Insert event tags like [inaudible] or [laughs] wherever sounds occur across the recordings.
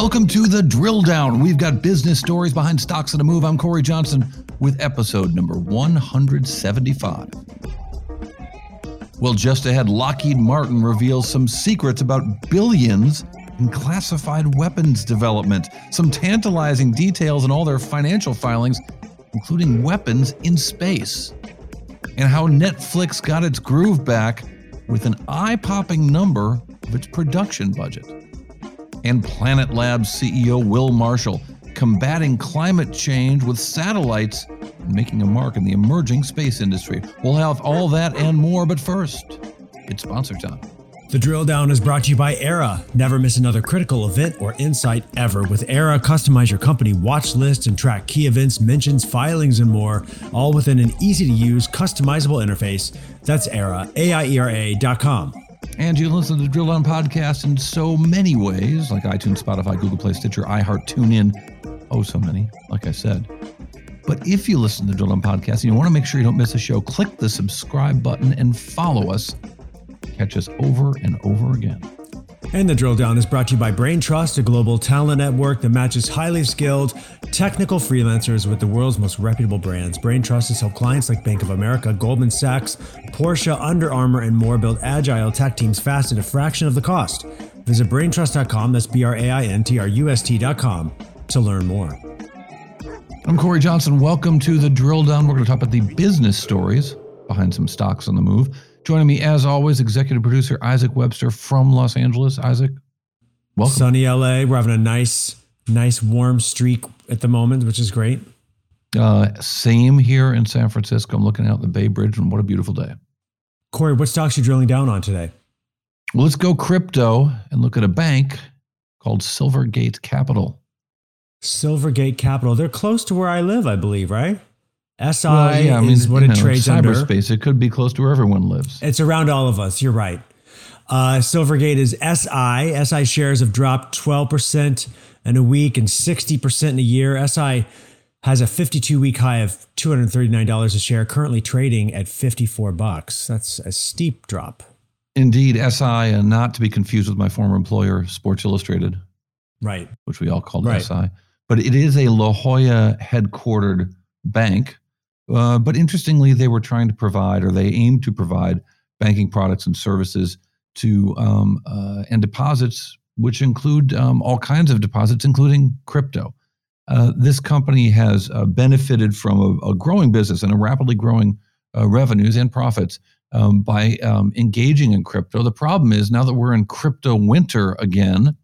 Welcome to the drill down. We've got business stories behind stocks on the move. I'm Cory Johnson with episode number 175. Well, just ahead, Lockheed Martin reveals some secrets about billions in classified weapons development, some tantalizing details in all their financial filings, including weapons in space, and how Netflix got its groove back with an eye popping number of its production budget and Planet Labs CEO Will Marshall combating climate change with satellites and making a mark in the emerging space industry. We'll have all that and more, but first, it's sponsor time. The drill down is brought to you by Aiera. Never miss another critical event or insight ever. With Aiera, customize your company watch list and track key events, mentions, filings, and more, all within an easy to use, customizable interface. That's Aiera, A I E R A.com. And you listen to the Drill Down podcast in so many ways, like iTunes, Spotify, Google Play, Stitcher, iHeart, TuneIn. Oh, so many, like I said. But if you listen to the Drill Down podcast and you want to make sure you don't miss a show, click the subscribe button and follow us. Catch us over and over again. And the drill down is brought to you by Braintrust, a global talent network that matches highly skilled technical freelancers with the world's most reputable brands. Braintrust has helped clients like Bank of America, Goldman Sachs, Porsche, Under Armour, and more build agile tech teams fast at a fraction of the cost. Visit braintrust.com, that's B R A I N T R U S T.com, to learn more. I'm Cory Johnson. Welcome to the drill down. We're going to talk about the business stories behind some stocks on the move. Joining me, as always, executive producer Isaac Webster from Los Angeles. Isaac, welcome. Sunny LA. We're having a nice, nice warm streak at the moment, which is great. Uh, same here in San Francisco. I'm looking out the Bay Bridge, and what a beautiful day. Cory, what stocks are you drilling down on today? Well, let's go crypto and look at a bank called Silvergate Capital. Silvergate Capital. They're close to where I live, I believe, right? SI well, yeah, I mean, is what it know, trades cyberspace. Under. It could be close to where everyone lives. It's around all of us. You're right. Uh, Silvergate is SI. SI shares have dropped 12% in a week and 60% in a year. SI has a 52 week high of $239 a share, currently trading at 54 bucks. That's a steep drop. Indeed, SI, and not to be confused with my former employer, Sports Illustrated. Right. Which we all called right. SI. But it is a La Jolla headquartered bank uh, but interestingly, they were trying to provide, or they aimed to provide, banking products and services to um, uh, and deposits, which include um, all kinds of deposits, including crypto. Uh, this company has uh, benefited from a, a, growing business and a rapidly growing uh, revenues and profits um, by um, engaging in crypto. The problem is now that we're in crypto winter again,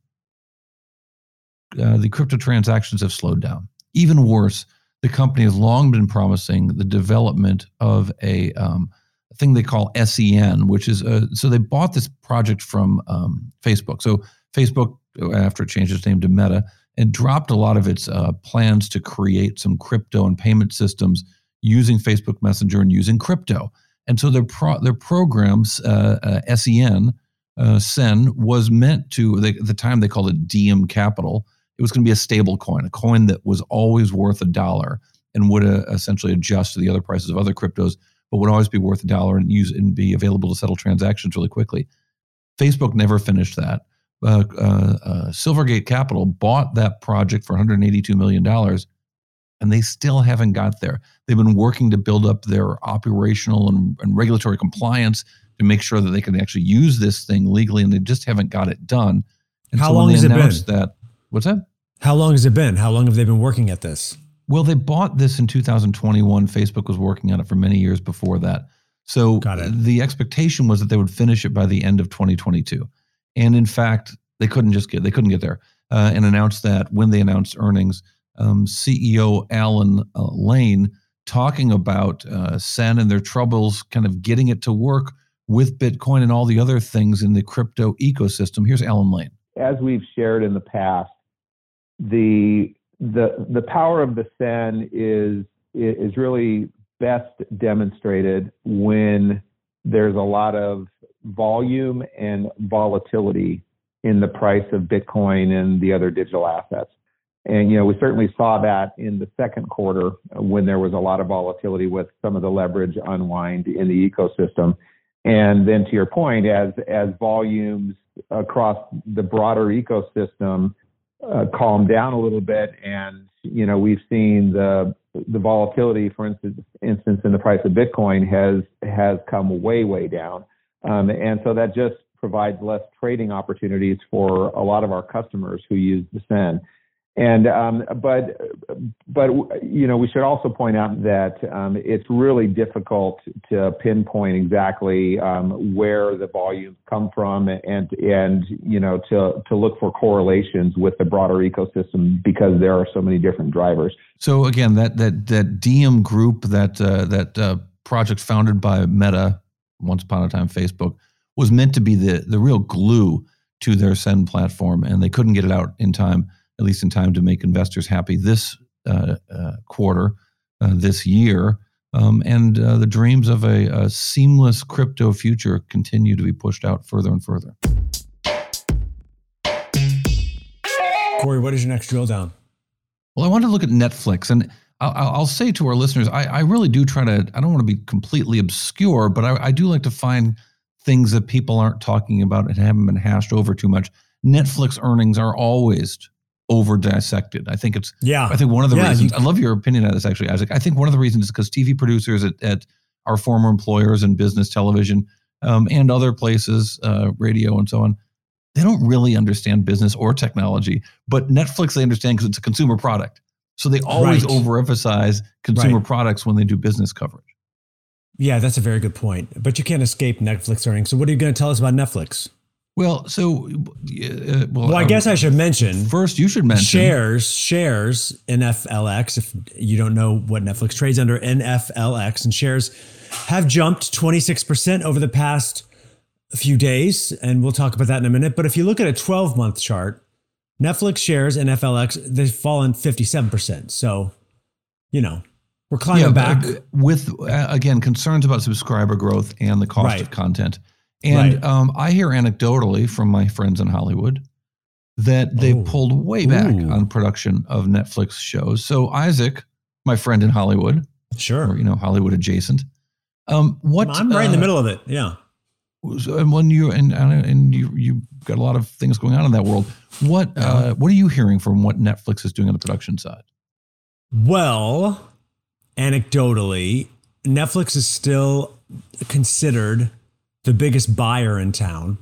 the crypto transactions have slowed down. Even worse, the company has long been promising the development of a, um, thing they call SEN, which is a, so they bought this project from um, Facebook. So Facebook, after it changed its name to Meta, and dropped a lot of its uh, plans to create some crypto and payment systems using Facebook Messenger and using crypto. And so their pro- their programs, uh, uh, SEN, uh, SEN, was meant to, they, at the time they called it Diem Capital, it was going to be a stable coin, a coin that was always worth a dollar and would uh, essentially adjust to the other prices of other cryptos, but would always be worth a dollar and use and be available to settle transactions really quickly. Facebook never finished that. Uh, uh, uh, Silvergate Capital bought that project for 182 million dollars, and they still haven't got there. They've been working to build up their operational and, and regulatory compliance to make sure that they can actually use this thing legally, and they just haven't got it done. And How so long has it been? That What's that? How long has it been? How long have they been working at this? Well, they bought this in 2021. Facebook was working on it for many years before that. So the expectation was that they would finish it by the end of 2022. And in fact, they couldn't just get they couldn't get there uh, and announced that when they announced earnings, um, CEO Alan uh, Lane talking about uh, SEN and their troubles, kind of getting it to work with Bitcoin and all the other things in the crypto ecosystem. Here's Alan Lane. As we've shared in the past, the the the power of the SEN is is really best demonstrated when there's a lot of volume and volatility in the price of Bitcoin and the other digital assets. And you know, we certainly saw that in the second quarter when there was a lot of volatility with some of the leverage unwind in the ecosystem. And then to your point, as as volumes across the broader ecosystem uh, down a little bit, and you know we've seen the the volatility, for instance, instance in the price of Bitcoin has has come way way down, um, and so that just provides less trading opportunities for a lot of our customers who use the SEN. And um, but but you know we should also point out that um, it's really difficult to pinpoint exactly um, where the volumes come from and and you know to to look for correlations with the broader ecosystem because there are so many different drivers. So again, that that that Diem group that uh, that uh, project founded by Meta, once upon a time Facebook, was meant to be the the real glue to their SEN platform, and they couldn't get it out in time at least in time to make investors happy this uh, uh, quarter, uh, this year. Um, and uh, the dreams of a, a, seamless crypto future continue to be pushed out further and further. Cory, what is your next drill down? Well, I want to look at Netflix, and I'll, I'll say to our listeners, I, I, really do try to. I don't want to be completely obscure, but I, I do like to find things that people aren't talking about and haven't been hashed over too much. Netflix earnings are always over dissected. I think it's yeah. I think one of the yeah, reasons you, I love your opinion on this actually, Isaac. I think one of the reasons is because TV producers at, at, our former employers in business television um, and other places, uh, radio and so on, they don't really understand business or technology. But Netflix they understand because it's a consumer product. So they always right. overemphasize consumer right. products when they do business coverage. Yeah, that's a very good point. But you can't escape Netflix earnings. So what are you going to tell us about Netflix? Well, so uh, well, well, I um, guess I should mention first. You should mention shares, shares NFLX. If you don't know what Netflix trades under, NFLX and shares have jumped twenty six percent over the past few days, and we'll talk about that in a minute. But if you look at a twelve month chart, Netflix shares NFLX they've fallen fifty seven percent. So, you know, we're climbing yeah, back with uh, again concerns about subscriber growth and the cost right. of content. And right. um, I hear anecdotally from my friends in Hollywood that they oh. pulled way back Ooh. on production of Netflix shows. So Isaac, my friend in Hollywood, sure, or, you know Hollywood adjacent. Um, what I'm right uh, in the uh, middle of it. Yeah. And when you and and you you got a lot of things going on in that world. What uh, what are you hearing from what Netflix is doing on the production side? Well, anecdotally, Netflix is still considered the biggest buyer in town.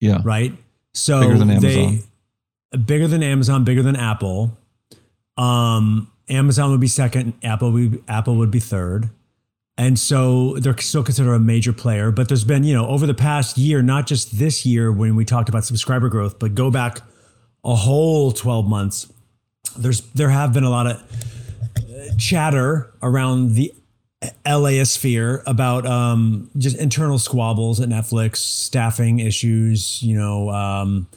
Yeah. Right. So bigger than Amazon. They, bigger than Amazon, bigger than Apple. Um, Amazon would be second. Apple would be, Apple would be third. And so they're still considered a major player. But there's been, you know, over the past year, not just this year when we talked about subscriber growth, but go back a whole 12 months. There's there have been a lot of chatter around the LAosphere about um, just internal squabbles at Netflix, staffing issues, you know, um,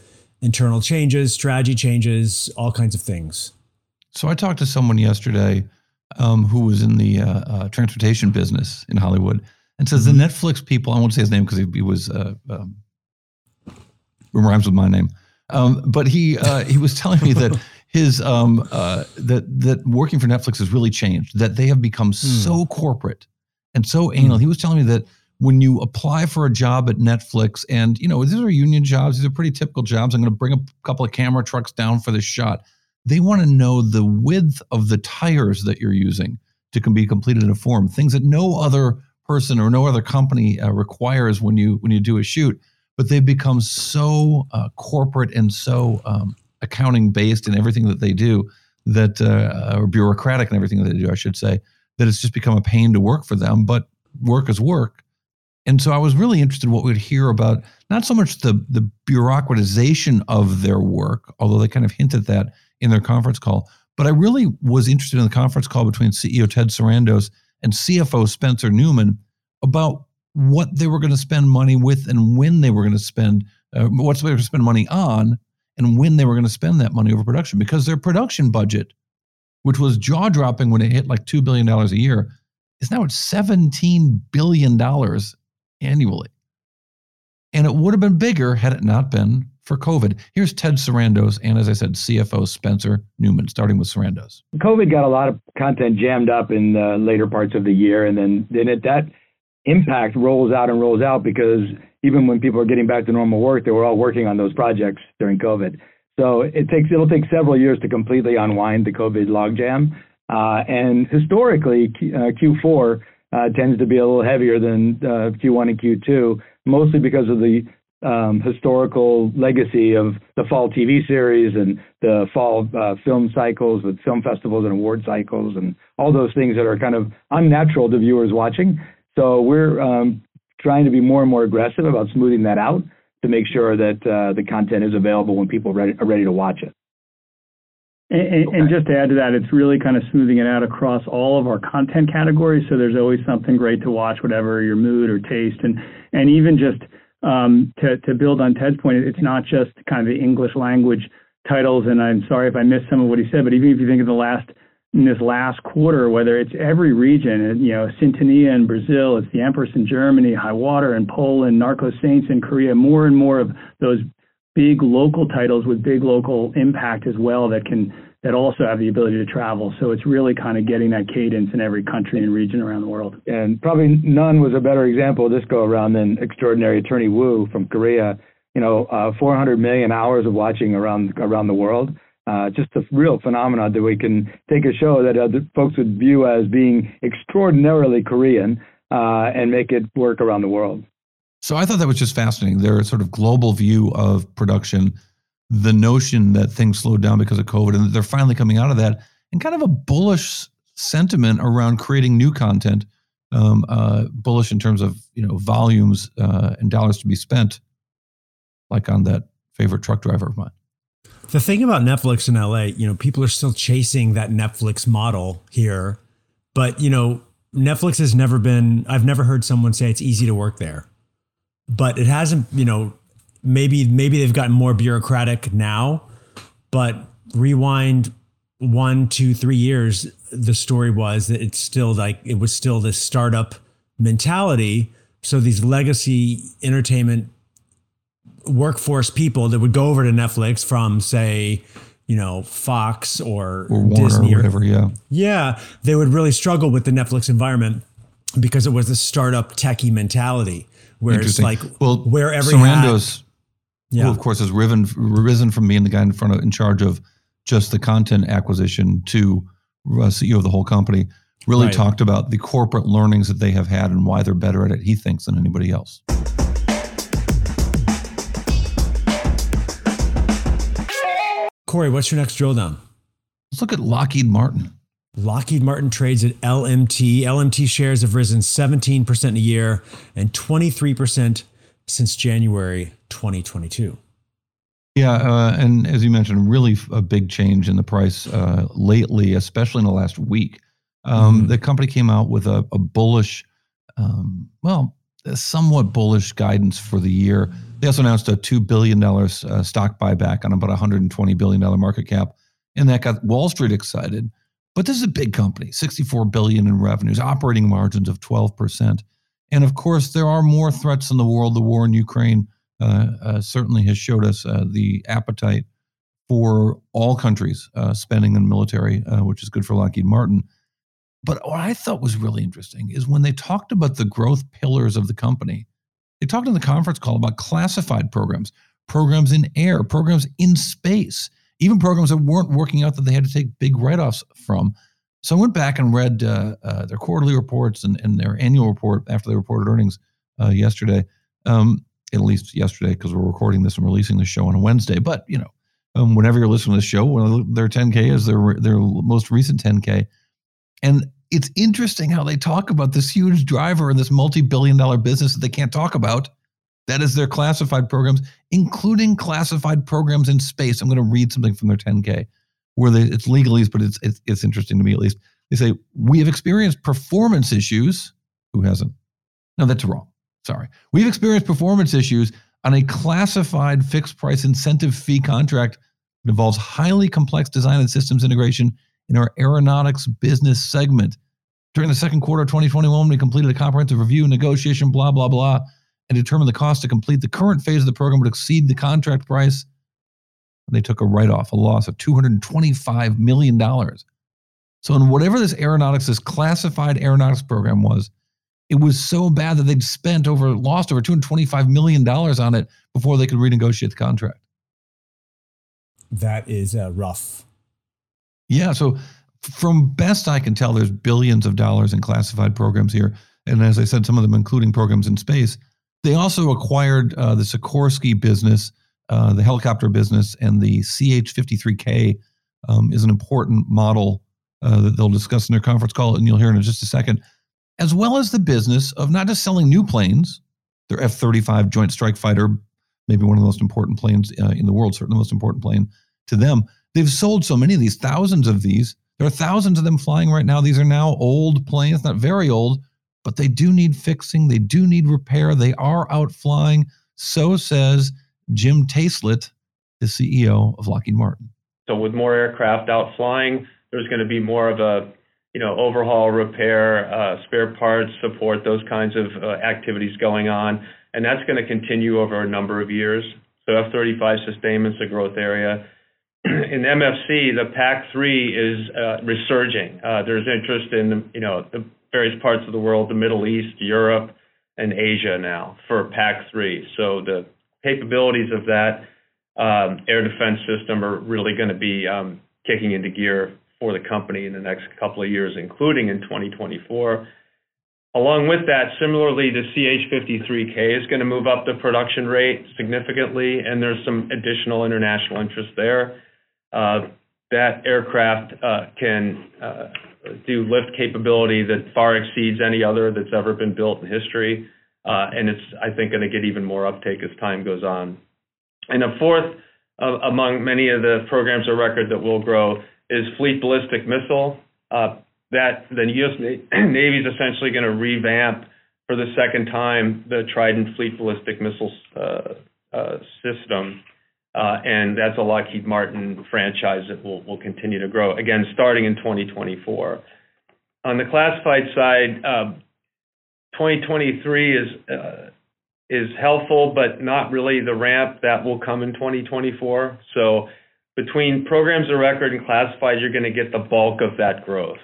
internal changes, strategy changes, all kinds of things. So I talked to someone yesterday um, who was in the uh, uh, transportation business in Hollywood and says mm-hmm. the Netflix people, I won't say his name because he, he, was, uh, um, rhymes with my name. Um, but he uh, he was telling me that [laughs] his um uh that that working for Netflix has really changed. That they have become mm. so corporate and so anal. Mm. He was telling me that when you apply for a job at Netflix, and you know these are union jobs, these are pretty typical jobs. I'm going to bring a couple of camera trucks down for this shot. They want to know the width of the tires that you're using to can be completed in a form. Things that no other person or no other company uh, requires when you when you do a shoot. But they've become so uh, corporate and so um, accounting based in everything that they do that uh, or bureaucratic and everything that they do i should say that it's just become a pain to work for them but work is work. And so i was really interested in what we'd hear about not so much the the bureaucratization of their work although they kind of hinted that in their conference call but i really was interested in the conference call between ceo ted sarandos and cfo spencer Neumann about what they were going to spend money with and when they were going to spend uh, what they were going to spend money on and when they were going to spend that money over production because their production budget, which was jaw dropping when it hit like $2 billion a year, is now at $17 billion annually. And it would have been bigger had it not been for COVID. Here's Ted Sarandos and, as I said, CFO Spencer Neumann, starting with Sarandos. COVID got a lot of content jammed up in the later parts of the year. And then, then it, that impact rolls out and rolls out because even when people are getting back to normal work, they were all working on those projects during COVID. So it takes it'll take several years to completely unwind the COVID logjam. Uh, and historically, uh, Q4 uh, tends to be a little heavier than uh, Q1 and Q2, mostly because of the um, historical legacy of the fall TV series and the fall uh, film cycles with film festivals and award cycles and all those things that are kind of unnatural to viewers watching. So we're um, trying to be more and more aggressive about smoothing that out to make sure that uh, the content is available when people ready, are ready to watch it. And, and, just to add to that, it's really kind of smoothing it out across all of our content categories. So there's always something great to watch, whatever your mood or taste, and and even just um, to to build on Ted's point, it's not just kind of the English language titles. And I'm sorry if I missed some of what he said, but even if you think of the last in this last quarter, whether it's every region, you know, Sintonia in Brazil, it's the Empress in Germany, High Water in Poland, Narco Saints in Korea, more and more of those big local titles with big local impact as well that can that also have the ability to travel. So it's really kind of getting that cadence in every country and region around the world. And probably none was a better example this go around than Extraordinary Attorney Wu from Korea. You know, uh, 400 million hours of watching around around the world uh, just a real phenomenon that we can take a show that other folks would view as being extraordinarily Korean uh, and make it work around the world. So I thought that was just fascinating. Their sort of global view of production, the notion that things slowed down because of COVID, and they're finally coming out of that, and kind of a bullish sentiment around creating new content, um, uh, bullish in terms of you know volumes uh, and dollars to be spent, like on that favorite truck driver of mine. The thing about Netflix in LA, you know, people are still chasing that Netflix model here, but you know, Netflix has never been. I've never heard someone say it's easy to work there, but it hasn't. You know, maybe maybe they've gotten more bureaucratic now, but rewind one, two, three years, the story was that it's still like it was still this startup mentality. So these legacy entertainment workforce people that would go over to Netflix from, say, you know, Fox or, or Disney or whatever. Yeah. Yeah. They would really struggle with the Netflix environment because it was a startup techie mentality where it's like, well, where every Sarandos, yeah. who of course has risen, risen from being the guy in front of, in charge of just the content acquisition to uh, CEO of the whole company, really right. talked about the corporate learnings that they have had and why they're better at it, he thinks, than anybody else. Cory, what's your next drill down? Let's look at Lockheed Martin. Lockheed Martin trades at LMT. LMT shares have risen 17% a year and 23% since January 2022. Yeah, uh, and as you mentioned, really a big change in the price uh, lately, especially in the last week. Um, mm-hmm. The company came out with a, a bullish, um, well, a somewhat bullish guidance for the year. They also announced a $2 billion uh, stock buyback on about a $120 billion market cap. And that got Wall Street excited. But this is a big company, 64 billion in revenues, operating margins of 12%. And of course, there are more threats in the world. The war in Ukraine uh, uh, certainly has showed us uh, the appetite for all countries uh, spending in military, uh, which is good for Lockheed Martin. But what I thought was really interesting is when they talked about the growth pillars of the company, they talked in the conference call about classified programs, programs in air, programs in space, even programs that weren't working out that they had to take big write offs from. So I went back and read uh, uh, their quarterly reports and, and, their annual report after they reported earnings uh, yesterday, um, at least yesterday, because we're recording this and releasing the show on a Wednesday. But, you know, um, whenever you're listening to the show, well, their 10K is their, their most recent 10K. And it's interesting how they talk about this huge driver in this multi-billion dollar business that they can't talk about. That is their classified programs, including classified programs in space. I'm going to read something from their 10K where they, it's legalese, but it's, it's, it's interesting to me at least. They say, We have experienced performance issues. Who hasn't? No, that's wrong. Sorry. We've experienced performance issues on a classified fixed price incentive fee contract that involves highly complex design and systems integration in our aeronautics business segment. During the second quarter of 2021, we completed a comprehensive review, negotiation, blah, blah, blah, and determined the cost to complete the current phase of the program would exceed the contract price. And they took a write off, a loss of $225 million. So, in whatever this aeronautics, this classified aeronautics program was, it was so bad that they'd spent over, lost over $225 million on it before they could renegotiate the contract. that is uh, rough. Yeah. So, from best I can tell, there's billions of dollars in classified programs here. And as I said, some of them including programs in space. They also acquired uh, the Sikorsky business, uh, the helicopter business, and the CH 53K um, is an important model uh, that they'll discuss in their conference call, and you'll hear in just a second, as well as the business of not just selling new planes, their F 35 Joint Strike Fighter, maybe one of the most important planes uh, in the world, certainly the most important plane to them. They've sold so many of these, thousands of these. There are thousands of them flying right now. These are now old planes, not very old, but they do need fixing. They do need repair. They are out flying. So says Jim Taiclet, the CEO of Lockheed Martin. So with more aircraft out flying, there's going to be more of a you know overhaul, repair, uh, spare parts, support, those kinds of uh, activities going on, and that's going to continue over a number of years. So F-35 sustainment's a growth area. [clears throat] in MFC, the PAC-3 is uh, resurging. Uh, there's interest in you know the various parts of the world, the Middle East, Europe, and Asia now for PAC-3. So the capabilities of that um, air defense system are really going to be um, kicking into gear for the company in the next couple of years, including in 2024. Along with that, similarly, the CH-53K is going to move up the production rate significantly, and there's some additional international interest there. Uh, that aircraft uh, can uh, do lift capability that far exceeds any other that's ever been built in history, and it's, I think, going to get even more uptake as time goes on. And a fourth among many of the programs of record that will grow is Fleet Ballistic Missile. Uh, that the U.S. Navy is essentially going to revamp for the second time the Trident Fleet Ballistic Missile uh, uh, system. Uh, and that's a Lockheed Martin franchise that will, continue to grow, again, starting in 2024. On the classified side, 2023 is is helpful, but not really the ramp that will come in 2024. So between programs of record and classified, you're going to get the bulk of that growth.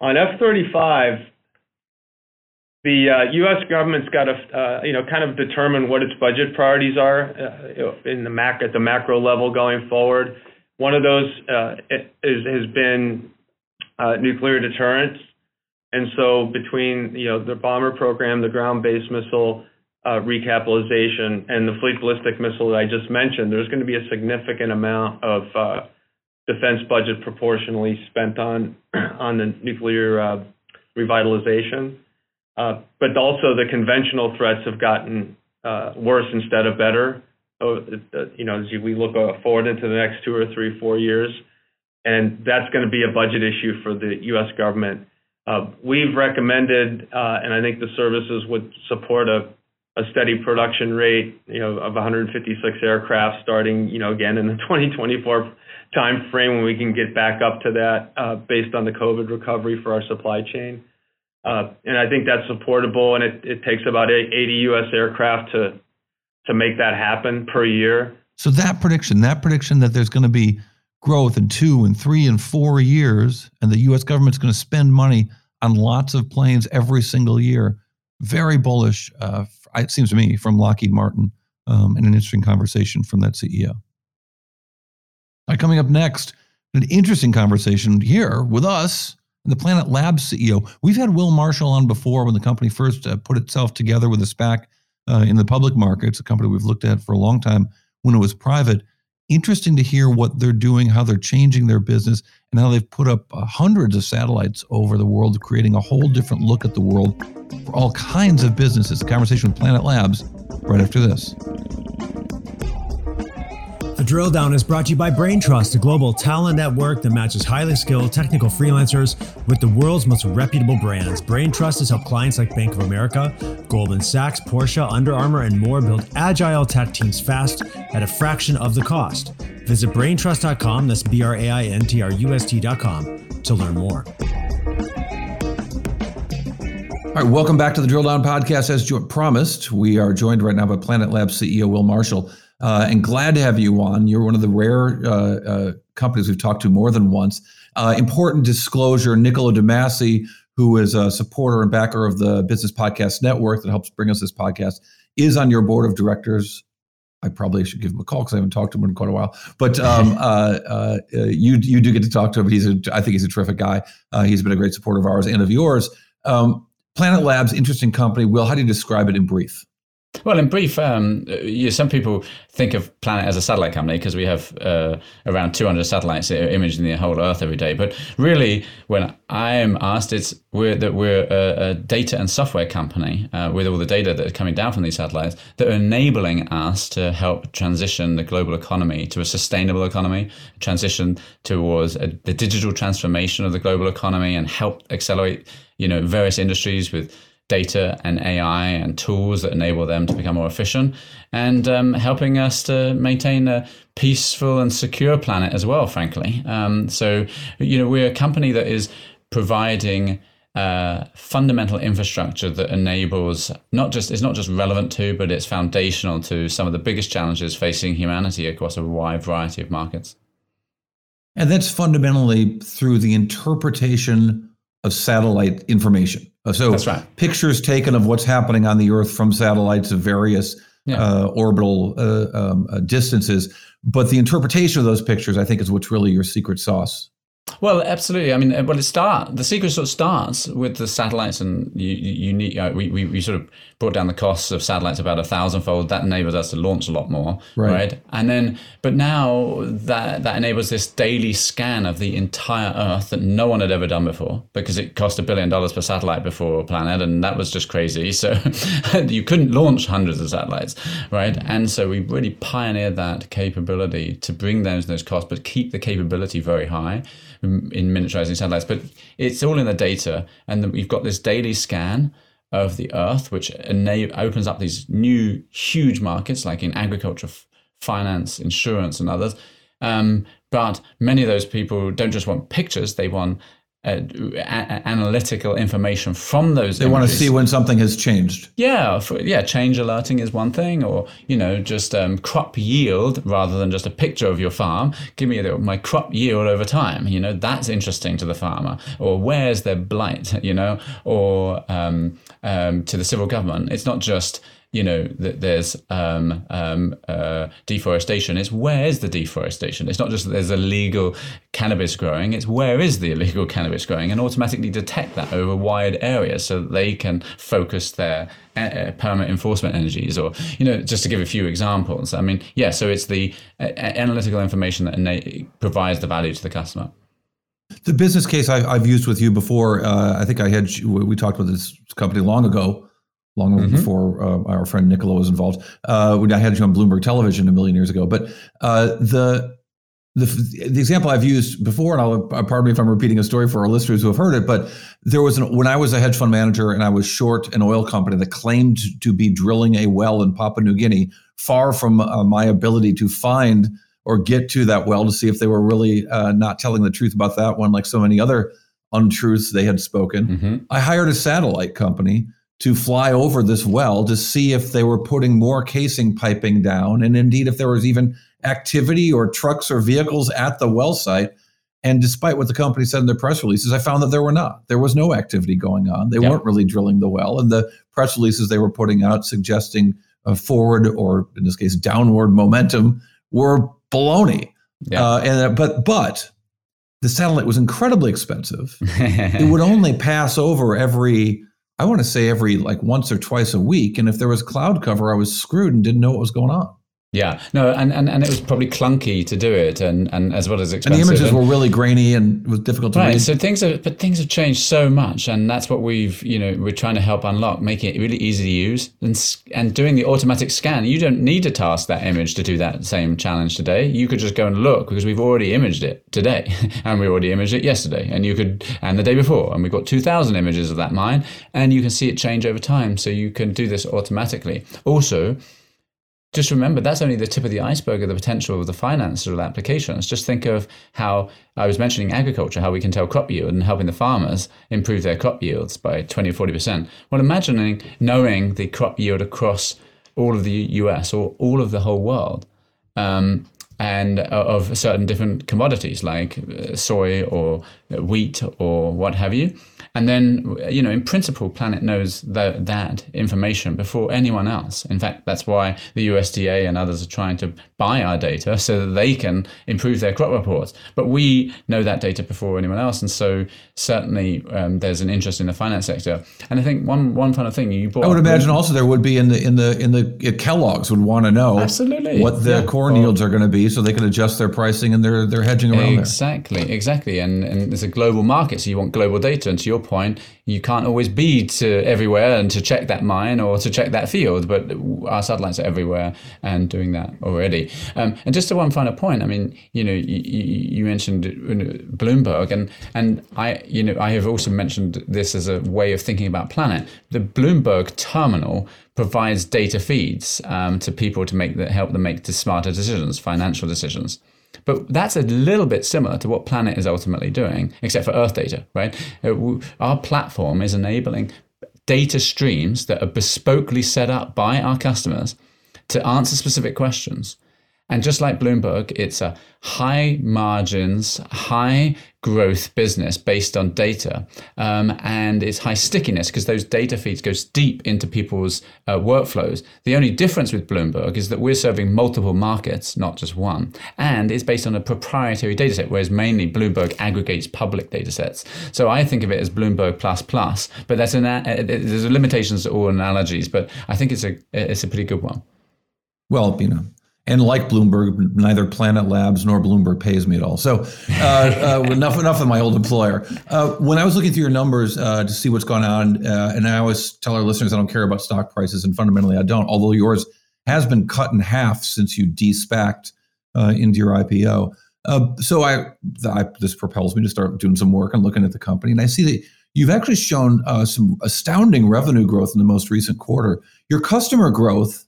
On F-35, the uh, U.S. government's got to, uh, you know, kind of determine what its budget priorities are uh, in the mac at the macro level going forward. One of those uh, is, has been uh, nuclear deterrence, and so between you know the bomber program, the ground-based missile uh, recapitalization and the fleet ballistic missile that I just mentioned, there's going to be a significant amount of uh, defense budget proportionally spent on [clears throat] on the nuclear revitalization. Uh, but also the conventional threats have gotten uh, worse instead of better. So, uh, you know, as we look forward into the next two or three, four years, and that's going to be a budget issue for the U.S. government. Uh, we've recommended, and I think the services would support a a steady production rate, you know, of 156 aircraft starting, you know, again in the [laughs] 2024 time frame when we can get back up to that uh, based on the COVID recovery for our supply chain. Uh, and I think that's supportable, and it, it takes about 80 U.S. aircraft to to make that happen per year. So that prediction, that prediction that there's going to be growth in two and three and four years, and the U.S. government's going to spend money on lots of planes every single year. Very bullish uh, it seems to me, from Lockheed Martin, um, and an interesting conversation from that CEO. Right, coming up next, an interesting conversation here with us and the Planet Labs CEO. We've had Will Marshall on before when the company first uh, put itself together with a SPAC uh, in the public markets, a company we've looked at for a long time when it was private. Interesting to hear what they're doing, how they're changing their business, and how they've put up uh, hundreds of satellites over the world, creating a whole different look at the world for all kinds of businesses. A conversation with Planet Labs right after this. Drill down is brought to you by BrainTrust, a global talent network that matches highly skilled technical freelancers with the world's most reputable brands. BrainTrust has helped clients like Bank of America, Goldman Sachs, Porsche, Under Armour, and more build agile tech teams fast at a fraction of the cost. Visit braintrust.com, that's B R A I N T R U S T.com, to learn more. All right, welcome back to the Drill Down Podcast. As promised, we are joined right now by Planet Labs CEO Will Marshall, uh, and glad to have you on. You're one of the rare uh, uh, companies we've talked to more than once. Uh, important disclosure: Niccolo de Masi, who is a supporter and backer of the Business Podcast Network that helps bring us this podcast, is on your board of directors I probably should give him a call because I haven't talked to him in quite a while. But um, [laughs] uh, uh, you you do get to talk to him. He's a I think he's a terrific guy. Uh, he's been a great supporter of ours and of yours. Um, Planet Labs, interesting company. Will, how do you describe it in brief? Well, in brief, um, you, some people think of Planet as a satellite company because we have uh, around 200 satellites imaging the whole Earth every day. But really, when I am asked, it's we're, that we're a, a data and software company uh, with all the data that is coming down from these satellites that are enabling us to help transition the global economy to a sustainable economy, transition towards a, the digital transformation of the global economy, and help accelerate you know various industries with data and AI and tools that enable them to become more efficient, and um, helping us to maintain a peaceful and secure planet as well. Frankly, um, so you know we're a company that is providing. Uh, fundamental infrastructure that enables not just it's not just relevant to, but it's foundational to some of the biggest challenges facing humanity across a wide variety of markets. And that's fundamentally through the interpretation of satellite information. Uh, so That's right. pictures taken of what's happening on the Earth from satellites of various yeah. uh, orbital uh, um, uh, distances. But the interpretation of those pictures, I think, is what's really your secret sauce. Well, absolutely. I mean, uh, well, it start the secret sort of starts with the satellites, and you, you need uh, we, we, we sort of brought down the costs of satellites about a thousandfold. That enables us to launch a lot more, right. right? And then, but now that that enables this daily scan of the entire Earth that no one had ever done before, because it cost a billion dollars per satellite before Planet, and that was just crazy. [laughs] So [laughs] you couldn't launch hundreds of satellites, right? And so we really pioneered that capability to bring down those costs, but keep the capability very high in miniaturizing satellites, but it's all in the data. And we've got this daily scan of the Earth, which opens up these new huge markets like in agriculture, finance, insurance, and others. Um, but many of those people don't just want pictures; they want uh, a- analytical information from those. They images. want to see when something has changed. Yeah, for, yeah. Change alerting is one thing, or you know, just um, crop yield rather than just a picture of your farm. Give me my crop yield over time. You know, that's interesting to the farmer. Or where's their blight? You know, or um, um, to the civil government. It's not just you know that there's um, um, uh, deforestation. It's where is the deforestation? It's not just that there's illegal cannabis growing. It's where is the [laughs] illegal cannabis growing, and automatically detect that over wide areas so that they can focus their uh, permit enforcement energies. Or you know, just to give a few examples. I mean, yeah. So it's the uh, analytical information that provides the value to the customer. The business case I, have used with you before, uh, I think I had we talked with this company long ago long mm-hmm. before uh, our friend Niccolo was involved. Uh, I had you on Bloomberg Television a million years ago. But uh, the, the the example I've used before, and I'll uh, pardon me if I'm repeating a story for our listeners who have heard it, but there was an, when I was a hedge fund manager and I was short an oil company that claimed to be drilling a well in Papua New Guinea, far from uh, my ability to find or get to that well to see if they were really uh, not telling the truth about that one, like so many other untruths they had spoken. Mm-hmm. I hired a satellite company to fly over this well to see if they were putting more casing piping down and indeed if there was even activity or trucks or vehicles at the well site. And despite what the company said in their press releases, I found that there were not. There was no activity going on. They weren't really drilling the well. And the press releases they were putting out suggesting a forward or in this case downward momentum were baloney. Yeah. Uh, and uh, but but the satellite was incredibly expensive. [laughs] it would only pass over every I want to say every like once or twice a week. And if there was cloud cover, I was screwed and didn't know what was going on. Yeah, no, and, and, and it was probably clunky to do it, and, and as well as expensive. And the images and, were really grainy and it was difficult to right, read. So things have, but things have changed so much, and that's what we've, you know, we're trying to help unlock, making it really easy to use, and and doing the automatic scan. You don't need to task that image to do that same challenge today. You could just go and look because we've already imaged it today, [laughs] and we already imaged it yesterday, and you could, and the day before, and we've got two thousand images of that mine, and you can see it change over time. So you can do this automatically. Also just remember that's only the tip of the iceberg of the potential of the financial applications. Just think of how I was mentioning agriculture, how we can tell crop yield and helping the farmers improve their crop yields by 20 or 40%. Well, imagining knowing the crop yield across all of the US or all of the whole world. Um, and uh, of certain different commodities like uh, soy or wheat or what have you. And then, you know, in principle, Planet knows that, that information before anyone else. In fact, that's why the USDA and others are trying to buy our data so that they can improve their crop reports. But we know that data before anyone else. And so certainly um, there's an interest in the finance sector. And I think one, one final thing you brought I would imagine also there would be in the, in the, in the Kellogg's would want to know Absolutely. what the yeah. corn yields are going to be so they can adjust their pricing and their, their hedging around exactly, there. Exactly. And, and it's a global market. So you want global data. And to your point, you can't always be to everywhere and to check that mine or to check that field, but our satellites are everywhere and doing that already. Um, and just to one final point, I mean, you know, you, you mentioned Bloomberg, and and I, you know, I have also mentioned this as a way of thinking about Planet. The Bloomberg terminal provides data feeds um, to people to make that help them make smarter decisions, financial decisions. But that's a little bit similar to what Planet is ultimately doing, except for Earth data, right? Uh, our platform is enabling data streams that are bespokely set up by our customers to answer specific questions and just like Bloomberg, it's a high margins, high growth business based on data. Um, and it's high stickiness because those data feeds goes deep into people's uh, workflows. The only difference with Bloomberg is that we're serving multiple markets, not just one. And it's based on a proprietary data set, whereas mainly Bloomberg aggregates public data sets. So I think of it as Bloomberg plus plus, but that's an, uh, there's limitations to all analogies, but I think it's a, it's a pretty good one. Well, you know, and like Bloomberg, neither Planet Labs nor Bloomberg pays me at all. So uh, uh, [laughs] enough enough of my old employer. Uh, when I was looking through your numbers uh, to see what's going on, uh, and I always tell our listeners I don't care about stock prices, and fundamentally I don't. Although yours has been cut in half since you de-SPACed uh, into your IPO. so I, I, this propels me to start doing some work and looking at the company, and I see that you've actually shown some astounding revenue growth in the most recent quarter. Your customer growth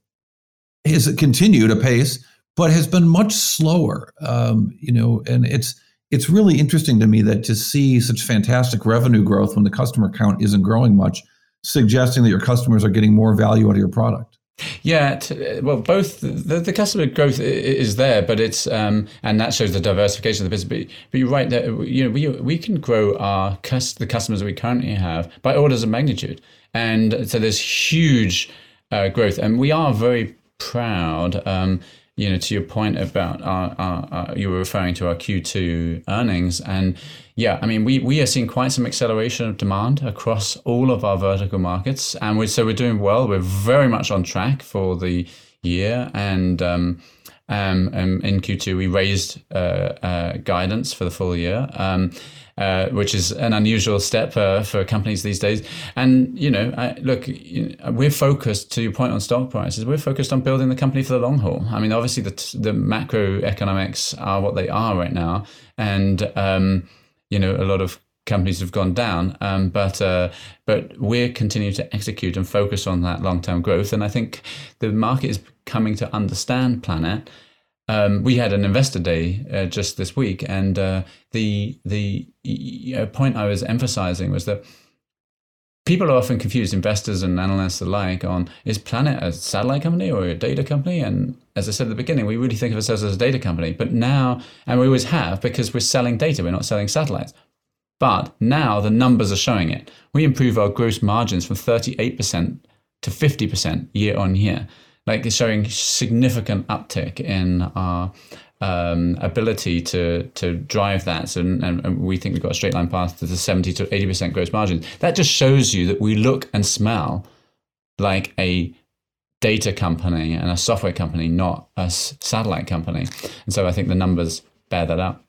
has continued apace, but has been much slower. Um, you know, and it's it's really interesting to me that to see such fantastic revenue growth when the customer count isn't growing much, suggesting that your customers are getting more value out of your product. Yeah, t- well, both the, the, customer growth is there, but it's um, and that shows the diversification of the business. But, but you're right that you know we we can grow our cus- the customers that we currently have by orders of magnitude, and so there's huge uh, growth, and we are very proud. Um, you know, to your point about our, our, our, you were referring to our Q2 earnings, and yeah, I mean, we we are seeing quite some acceleration of demand across all of our vertical markets, and we so we're doing well. We're very much on track for the year, and um, um, um in Q2 we raised uh, uh, guidance for the full year. Um, uh, which is an unusual step uh, for companies these days. And you know, I, look, you know, we're focused. To your point on stock prices, we're focused on building the company for the long haul. I mean, obviously, the the macroeconomics are what they are right now, and um, you know, a lot of companies have gone down, um, but uh, but we're continuing to execute and focus on that long term growth. And I think the market is coming to understand Planet um, we had an investor day uh, just this week, and uh, the the uh, point I was emphasizing was that people are often confused, investors and analysts alike, on is Planet a satellite company or a data company? And as I said at the beginning, we really think of ourselves as a data company, but now, and we always have, because we're selling data, we're not selling satellites. But now the numbers are showing it. We improve our gross margins from 38% to 50% year on year like it's showing significant uptick in our um, ability to to drive that. So, and, and, we think we've got a straight line path to the 70 to 80% gross margin. That just shows you that we look and smell like a data company and a software company, not a satellite company. And so I think the numbers bear that out.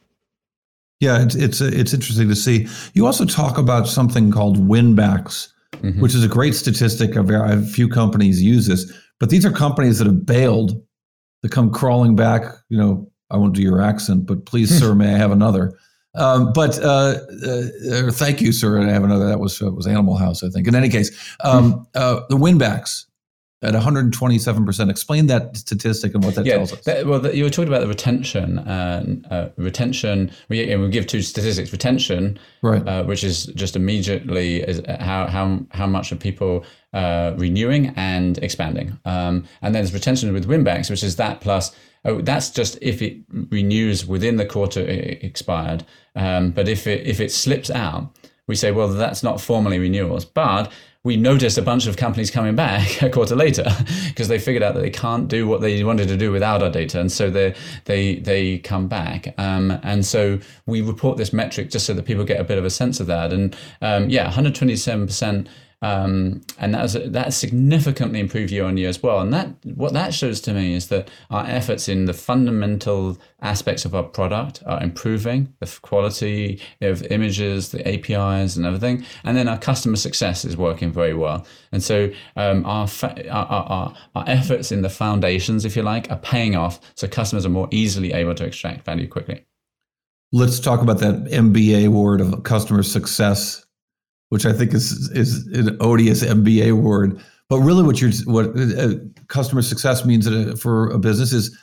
Yeah, it's it's it's interesting to see. You also talk about something called winbacks, mm-hmm. which is a great statistic. A few companies use this but these are companies that have bailed to come crawling back. You know, I won't do your accent, but please, sir, may I have another? Um, but uh, uh, thank you, sir. And I have another. That was uh, was Animal House, I think. In any case, um, uh, the winbacks. At 127%. Explain that statistic and what that yeah, tells us. That, well, the, you were talking about the retention. Uh, uh, retention, we, we give two statistics. Retention, right. Uh, which is just immediately is how, how, how much are people uh, renewing and expanding. Um, and then there's retention with winbacks, which is that plus Oh, that's just if it renews within the quarter expired. Um, but if it if it slips out, we say, well, that's not formally renewals. But we noticed a bunch of companies coming back [laughs] a quarter later because they figured out that they can't do what they wanted to do without our data, and so they they they come back. Um, and so we report this metric just so that people get a bit of a sense of that. And um, yeah, 127 percent um, and that significantly improved year on year as well. And that what that shows to me is that our efforts in the fundamental aspects of our product are improving the quality of images, the APIs, and everything. And then our customer success is working very well. And so um, our, fa- our, our our efforts in the foundations, if you like, are paying off. So customers are more easily able to extract value quickly. Let's talk about that MBA word of customer success which I think is is an odious MBA word. But really, what you're what uh, customer success means for a business is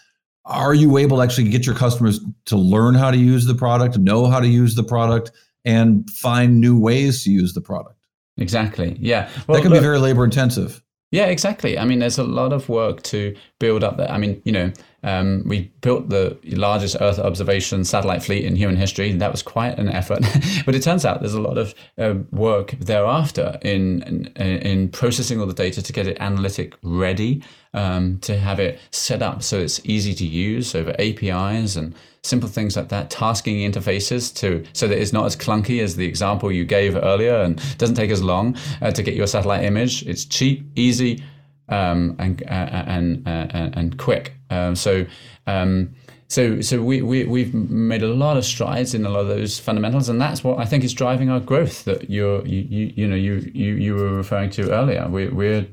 are you able to actually get your customers to learn how to use the product, know how to use the product, and find new ways to use the product? Exactly. Yeah. Well, that can look, be very labor intensive. Yeah, exactly. I mean, there's a lot of work to build up that. I mean, you know, um, we built the largest Earth observation satellite fleet in human history. That was quite an effort, [laughs] but it turns out there's a lot of uh, work thereafter in, in, in processing all the data to get it analytic ready, um, to have it set up so it's easy to use over APIs and simple things like that, tasking interfaces to so that it's not as clunky as the example you gave earlier and doesn't take as long uh, to get your satellite image. It's cheap, easy, um, and, uh, and, uh, and quick. Um, so um, so so we, we we've made a lot of strides in a lot of those fundamentals, and that's what I think is driving our growth that you're you you, you know you, you you were referring to earlier. We, we're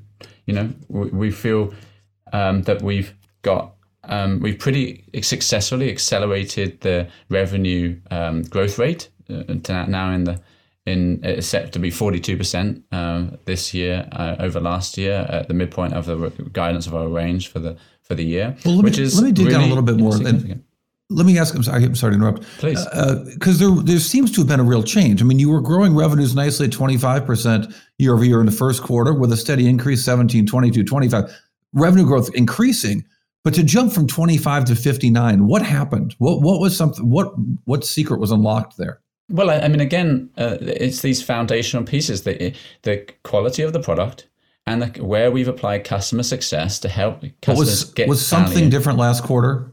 you know we, we feel um, that we've got um, we've pretty successfully accelerated the revenue um, growth rate uh, now in the in it's set to be 42% um, this year uh, over last year at the midpoint of the guidance of our range for the for the year well, let which me, is let me dig really down a little bit more let me ask i'm sorry i'm sorry to interrupt. Please. Because uh, there there seems to have been a real change. I mean you were growing revenues nicely at 25% year over year in the first quarter with a steady increase 17 22 25 revenue growth increasing but to jump from 25 to 59 what happened? What what was something what what secret was unlocked there well, I, I mean, again, uh, it's these foundational pieces: the the quality of the product and the, where we've applied customer success to help customers was, get. Was something value. different last quarter?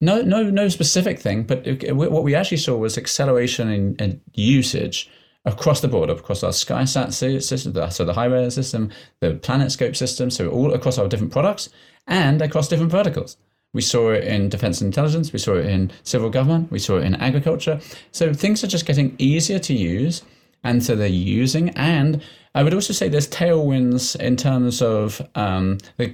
No, no, no specific thing. But what we actually saw was acceleration in, in usage across the board, across our SkySat system, so the high system, the PlanetScope system, so all across our different products and across different verticals. We saw it in defense and intelligence. We saw it in civil government. We saw it in agriculture. So things are just getting easier to use. And so they're using. And I would also say there's tailwinds in terms of um, the,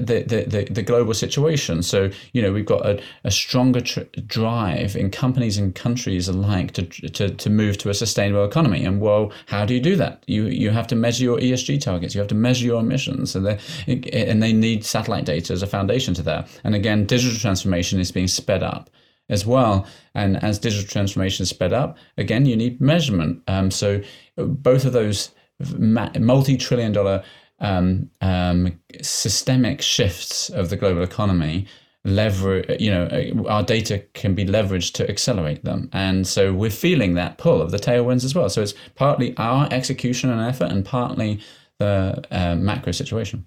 the, the, the, global situation. So, you know, we've got a, a stronger tr- drive in companies and countries alike to, to, to move to a sustainable economy. And well, how do you do that? You, you have to measure your ESG targets, you have to measure your emissions, and they, and they need satellite data as a foundation to that. And again, digital transformation is being sped up as well. And as digital transformation is sped up, again, you need measurement. Um, so both of those multi-trillion dollar um, um, systemic shifts of the global economy leverage you know uh, our data can be leveraged to accelerate them and so we're feeling that pull of the tailwinds as well so it's partly our execution and effort and partly the uh, macro situation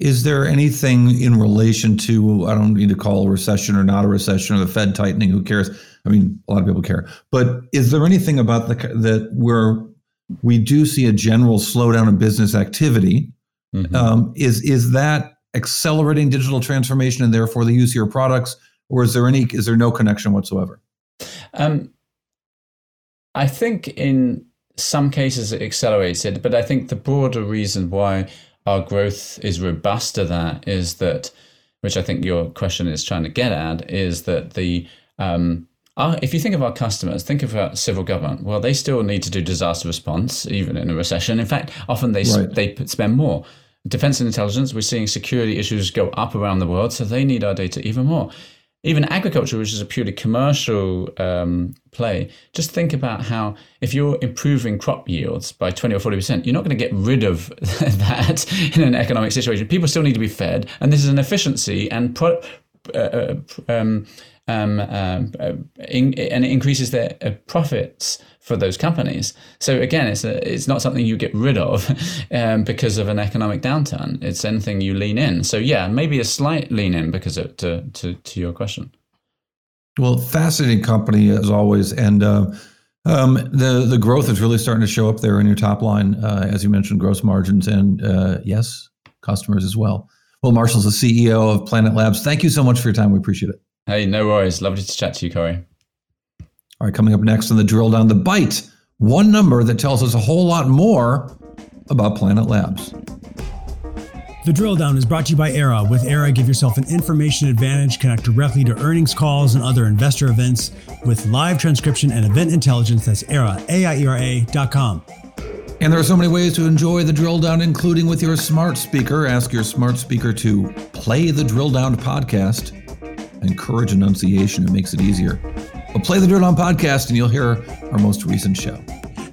is there anything in relation to I don't need to call a recession or not a recession or the Fed tightening? Who cares? I mean, a lot of people care. But is there anything about the that where we do see a general slowdown in business activity. Mm-hmm. Um, is is that accelerating digital transformation and therefore the use of your products, or is there any is there no connection whatsoever? Um, I think in some cases it accelerates it, but I think the broader reason why our growth is robust to that is that, which I think your question is trying to get at, is that the um, our, if you think of our customers, think of our civil government. Well, they still need to do disaster response, even in a recession. In fact, often they right. they spend more defense and intelligence, we're seeing security issues go up around the world, so they need our data even more. Even agriculture, which is a purely commercial um, play, just think about how if you're improving crop yields by 20 or 40%, you're not going to get rid of [laughs] that in an economic situation. People still need to be fed, and this is an efficiency and pro- uh, uh um, um, um, uh, in, and it increases their uh, profits for those companies. So again, it's a, it's not something you get rid of [laughs] um, because of an economic downturn. It's anything you lean in. So yeah, maybe a slight lean in because of to to, to your question. Well, fascinating company as always, and uh, um, the the growth is really starting to show up there in your top line, uh, as you mentioned, gross margins, and uh, yes, customers as well. Will Marshall's the CEO of Planet Labs. Thank you so much for your time. We appreciate it. Hey, no worries. Lovely to chat to you, Cory. All right, coming up next on the drill down, the bite, one number that tells us a whole lot more about Planet Labs. The drill down is brought to you by Aiera. With Aiera, give yourself an information advantage. Connect directly to earnings calls and other investor events with live transcription and event intelligence. That's Aiera, A-I-E-R-A dot com. And there are so many ways to enjoy the drill down, including with your smart speaker. Ask your smart speaker to play the drill down podcast encourage enunciation. It makes it easier. But play the Drill Down podcast and you'll hear our most recent show.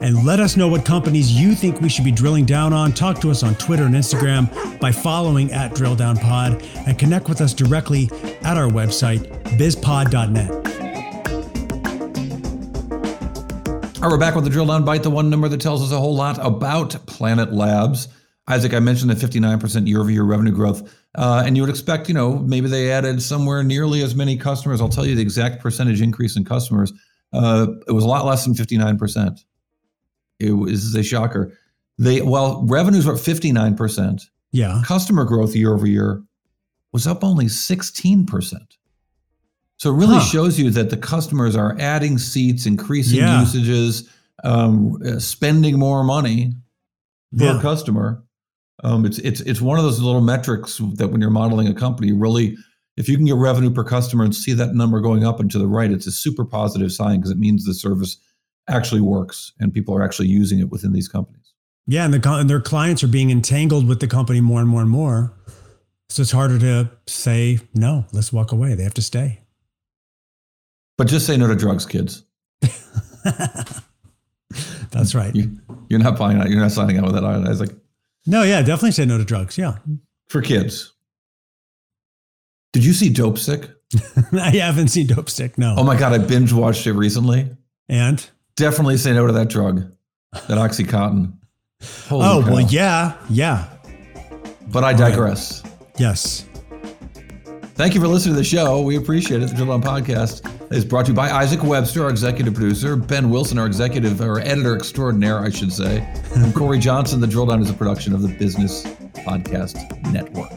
And let us know what companies you think we should be drilling down on. Talk to us on Twitter and Instagram by following at Drill Down Pod and connect with us directly at our website, bizpod.net. All right, we're back with the Drill Down Bite, the one number that tells us a whole lot about Planet Labs. Isaac, I mentioned the 59% year over year revenue growth. Uh, and you would expect, you know, maybe they added somewhere nearly as many customers. I'll tell you the exact percentage increase in customers. Uh, it was a lot less than 59%. It was a shocker. They well, revenues were up 59%. Yeah. Customer growth year over year was up only 16%. So it really huh. shows you that the customers are adding seats, increasing yeah. usages, um, uh, spending more money per yeah. customer um, it's it's it's one of those little metrics that when you're modeling a company, really, if you can get revenue per customer and see that number going up and to the right, it's a super positive sign because it means the service actually works and people are actually using it within these companies. Yeah, and, the, and their clients are being entangled with the company more and more and more. So it's harder to say no. Let's walk away. They have to stay. But just say no to drugs, kids. [laughs] That's right. You, are not buying out. You're not signing out with that. I was like, no, yeah, definitely say no to drugs. Yeah. For kids. Did you see Dopesick? [laughs] I haven't seen Dopesick, no. Oh my God, I binge watched it recently. And? Definitely say no to that drug, that Oxycontin. [laughs] Oh, Holy oh, cow. well, yeah, yeah. But I digress. Right. Yes. Thank you for listening to the show. We appreciate it. The Drill Down Podcast is brought to you by Isaac Webster, our executive producer, Ben Wilson, our executive or editor extraordinaire, I should say, and Cory Johnson. The Drill Down is a production of the Business Podcast Network.